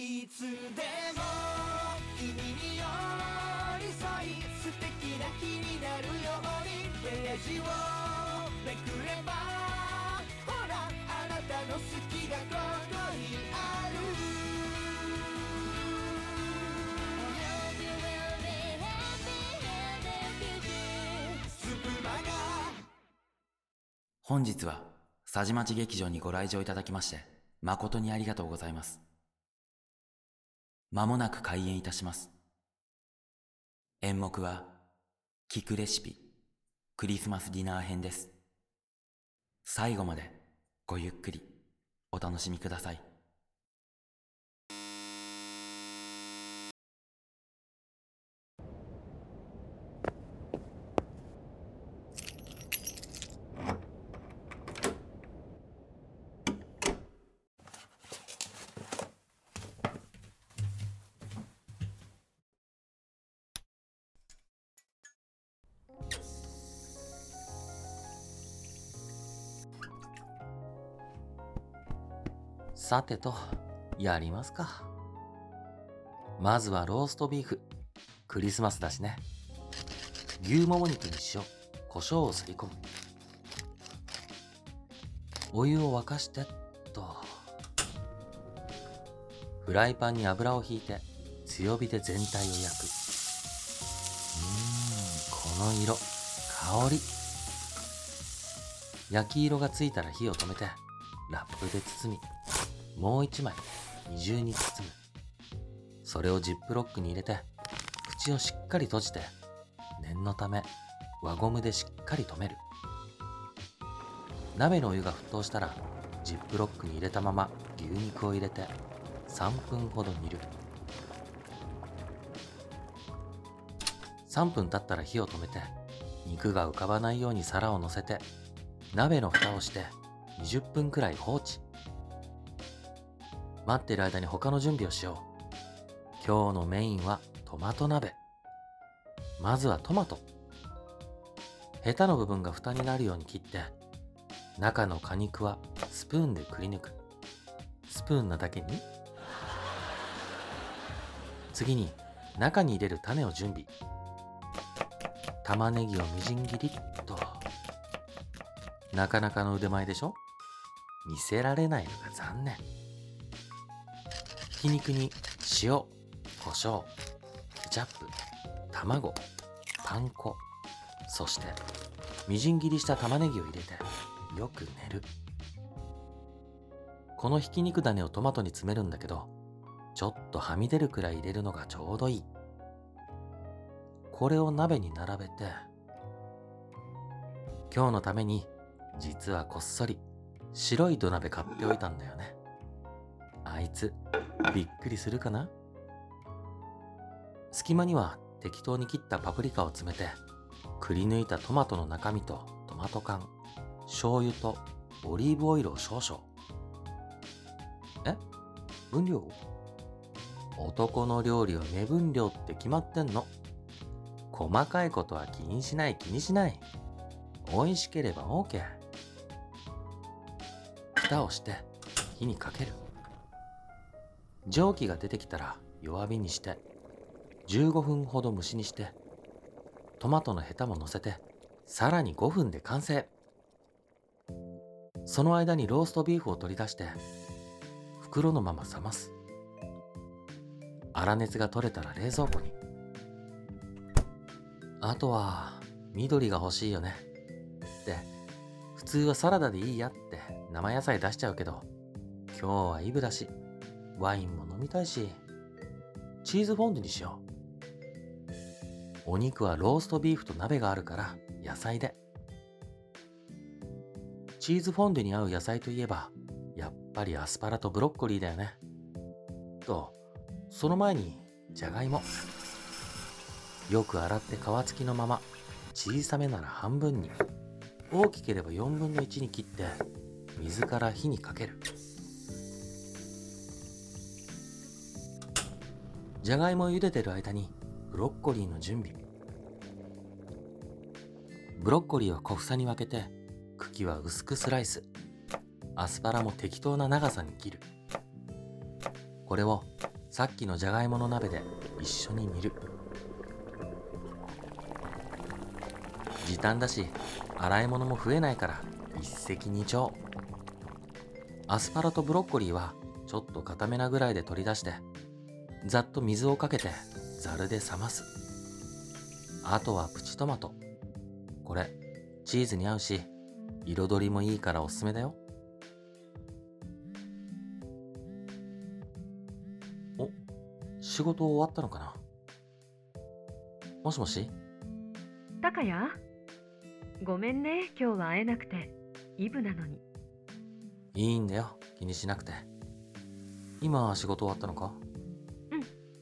いつでも君に寄り添い素敵な日になるようにページをめくればほらあなたの好きがここにある本日は佐治町劇場にご来場いただきまして誠にありがとうございます。まもなく開演いたします。演目は聞くレシピクリスマスディナー編です。最後までごゆっくりお楽しみください。さてとやりますか。まずはローストビーフ。クリスマスだしね。牛もも肉に塩胡椒をすり込む。お湯を沸かしてと。フライパンに油をひいて強火で全体を焼く。うーんこの色。香り。焼き色がついたら火を止めてラップで包み。もう一枚。二重に包む。それをジップロックに入れて口をしっかり閉じて念のため輪ゴムでしっかり留める。鍋のお湯が沸騰したらジップロックに入れたまま牛肉を入れて3分ほど煮る。3分経ったら火を止めて肉が浮かばないように皿を乗せて鍋の蓋をして20分くらい放置。待ってる間に他の準備をしよう。今日のメインはトマト鍋。まずはトマト。ヘタの部分が蓋になるように切って中の果肉はスプーンでくり抜く。スプーンなだけに。次に中に入れる種を準備。玉ねぎをみじん切りっと。なかなかの腕前でしょ？見せられないのが残念。ひき肉に塩胡椒ケチャップ卵パン粉そしてみじん切りした玉ねぎを入れてよく練る。このひき肉種をトマトに詰めるんだけどちょっとはみ出るくらい入れるのがちょうどいい。これを鍋に並べて今日のために実はこっそり白い土鍋買っておいたんだよね。あいつびっくりするかな？隙間には適当に切ったパプリカを詰めてくり抜いたトマトの中身とトマト缶醤油とオリーブオイルを少々。え？分量？男の料理は目分量って決まってんの？細かいことは気にしない気にしない。美味しければ OK 蓋をして火にかける。蒸気が出てきたら弱火にして15分ほど蒸しにしてトマトのヘタも乗せてさらに5分で完成。その間にローストビーフを取り出して袋のまま冷ます。粗熱が取れたら冷蔵庫に。あとは緑が欲しいよね。って普通はサラダでいいやって生野菜出しちゃうけど今日はイブだしワインも飲みたいしチーズフォンデュにしよう。お肉はローストビーフと鍋があるから野菜で。チーズフォンデュに合う野菜といえばやっぱりアスパラとブロッコリーだよね。とその前にじゃがいも。よく洗って皮付きのまま小さめなら半分に。大きければ4分の1に切って水から火にかける。じゃがいもを茹でてる間にブロッコリーの準備。ブロッコリーは小房に分けて茎は薄くスライス。アスパラも適当な長さに切る。これをさっきのじゃがいもの鍋で一緒に煮る。時短だし洗い物も増えないから一石二鳥。アスパラとブロッコリーはちょっと固めなぐらいで取り出してざっと水をかけてざるで冷ます。あとはプチトマト。これチーズに合うし彩りもいいからおすすめだよ。お仕事終わったのかな？もしもし？タカヤごめんね、今日は会えなくて。イブなのに。いいんだよ。気にしなくて。今仕事終わったのか？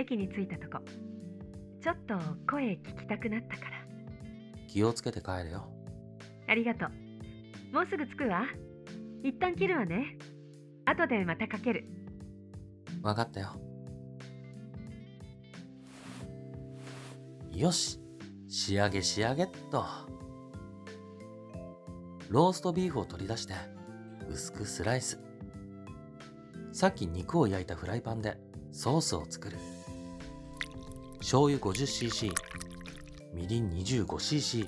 駅に着いたとこ。ちょっと声聞きたくなったから。気をつけて帰れよありがとう。もうすぐ着くわ。一旦切るわね。後でまたかける。分かったよよし仕上げ仕上げっとローストビーフを取り出して薄くスライスさっき肉を焼いたフライパンでソースを作る醤油 50cc みりん 25cc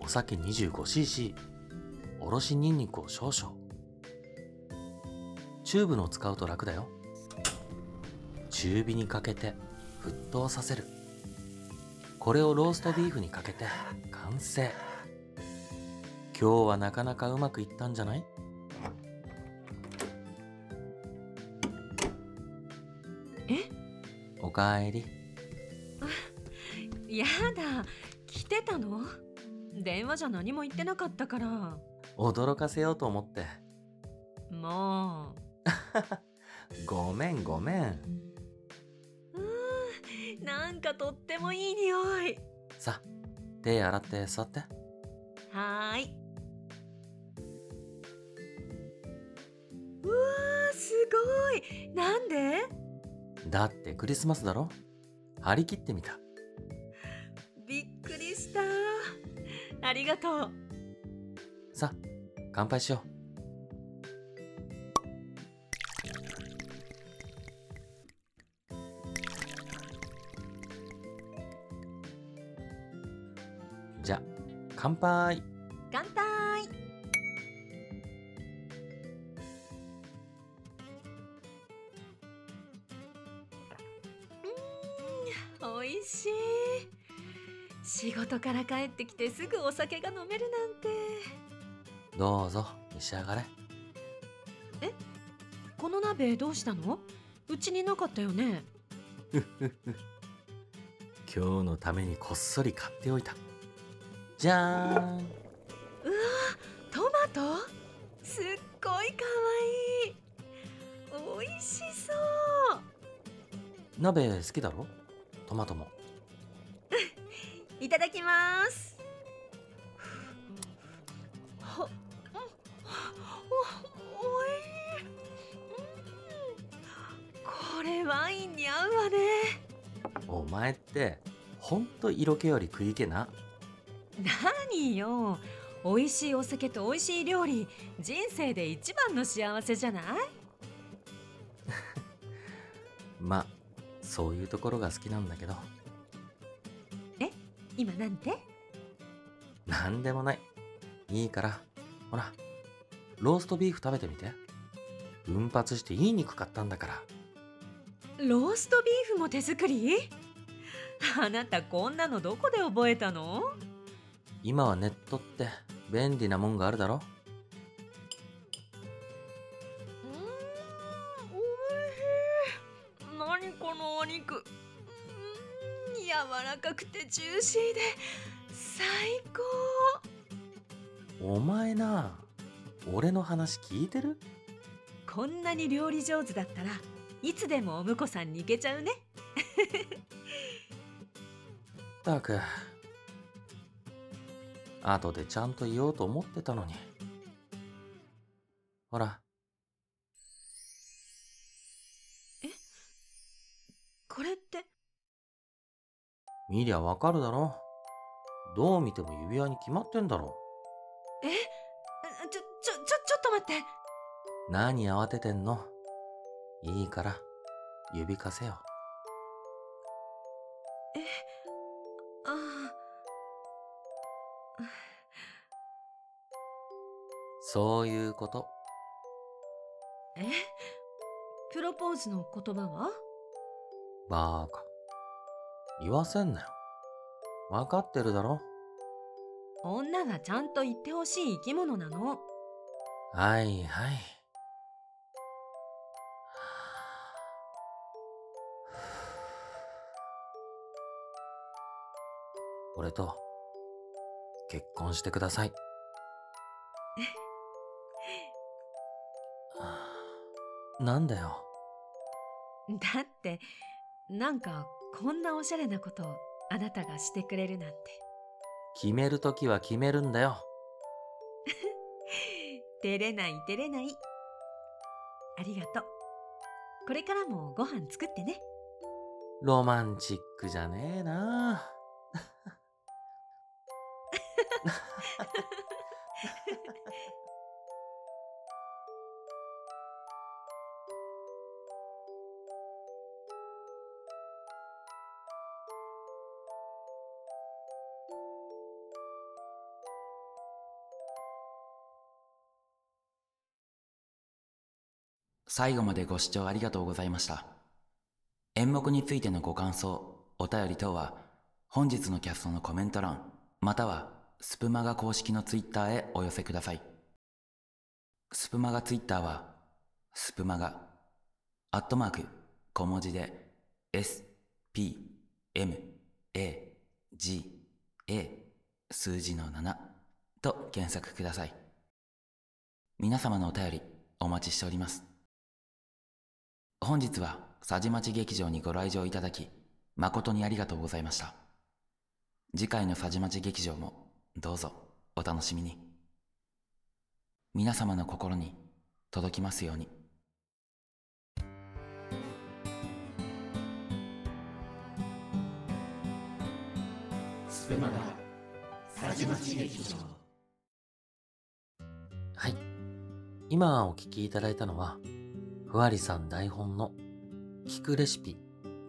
お酒 25cc おろしにんにくを少々。チューブの使うと楽だよ。中火にかけて沸騰させる。これをローストビーフにかけて完成。今日はなかなかうまくいったんじゃない？え？おかえりやだ。来てたの？電話じゃ何も言ってなかったから。驚かせようと思っても ごめんごめんう。ん。なんかとってもいい匂い。さ手洗って座ってはーい。うわー、すごい。なんで？だってクリスマスだろ？張り切ってみたありがとう。さ乾杯しよう。じゃ乾杯。乾杯事から帰ってきてすぐお酒が飲めるなんて。どうぞ召し上がれ。この鍋どうしたの？うちになかったよね？今日のためにこっそり買っておいた。じゃーん。うわトマト？すっごいかわいい。おいしそう。鍋好きだろ？トマトもいただきます。ほ、お、お、おいしい。うんこれワインに合うわね。お前ってほんと色気より食い気な？何よ。美味しいお酒と美味しい料理、人生で一番の幸せじゃない？まそういうところが好きなんだけど今なんて？なんでもないいいからほらローストビーフ食べてみて奮発していい肉買ったんだからローストビーフも手作り？あなたこんなのどこで覚えたの？今はネットって便利なもんがあるだろ柔らかくてジューシーで最高。お前な俺の話聞いてる？こんなに料理上手だったらいつでもお婿さんに行けちゃうね。ったく後でちゃんと言おうと思ってたのにほらこれって見りゃわかるだろどう見ても指輪に決まってんだろえ？ちょちょちょちょっと待って。何慌ててんの？いいから指かせよ。え、ああ。そういうこと。え？プロポーズの言葉は？バーカ。言わせんなよ。わかってるだろ？女はちゃんと言ってほしい生き物なの。はいはい。俺と結婚してください。なんだよ。だって、なんかこんなおしゃれなことをあなたがしてくれるなんて。決めるときは決めるんだよ。照れない照れない。ありがとう。これからもご飯作ってね。ロマンチックじゃねえな。最後までご視聴ありがとうございました。演目についてのご感想、お便り等は、本日のキャストのコメント欄、または、スプマガ公式のツイッターへお寄せください。スプマガツイッターは、スプマガ、アットマーク、小文字で、S、P、M、A、G、A、数字の7と検索ください。皆様のお便り、お待ちしております。本日は佐治町劇場にご来場いただき誠にありがとうございました。次回の佐治町劇場もどうぞお楽しみに。皆様の心に届きますように。スプマガ佐治町劇場。はい。今お聞きいただいたのは、ふわりさん台本の聞くレシピ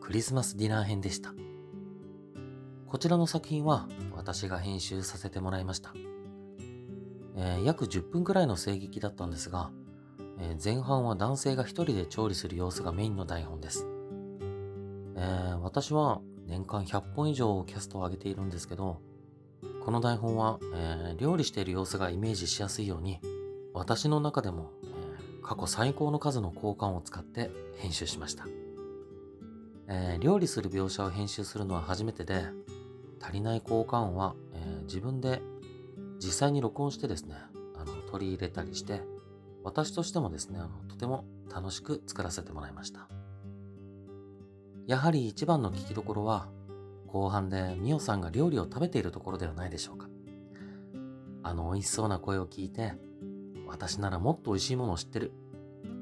クリスマスディナー編でした。こちらの作品は私が編集させてもらいました。えー約10分くらいの声劇だったんですが、えー前半は男性が一人で調理する様子がメインの台本です。えー私は年間100本以上キャストを上げているんですけど、この台本は、え料理している様子がイメージしやすいように、私の中でも、過去最高の数の交換を使って編集しました、えー料理する描写を編集するのは初めてで足りない交換音は、えー自分で実際に録音してですねあの取り入れたりして私としてもですねあのとても楽しく作らせてもらいました。やはり一番の聞きどころは後半でミオさんが料理を食べているところではないでしょうか。あの美味しそうな声を聞いて私ならもっと美味しいものを知ってる。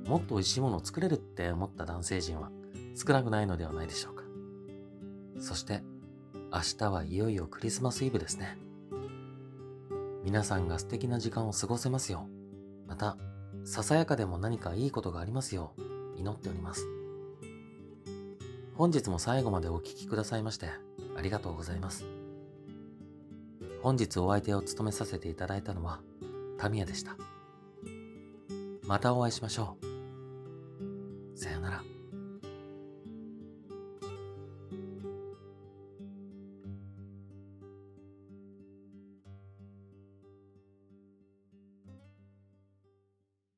もっと美味しいものを作れるって思った男性陣は少なくないのではないでしょうか。そして、明日はいよいよクリスマスイブですね。皆さんが素敵な時間を過ごせますよう。また、ささやかでも何かいいことがありますよう、祈っております。本日も最後までお聴きくださいまして、ありがとうございます。本日お相手を務めさせていただいたのは、タミヤでした。またお会いしましょう。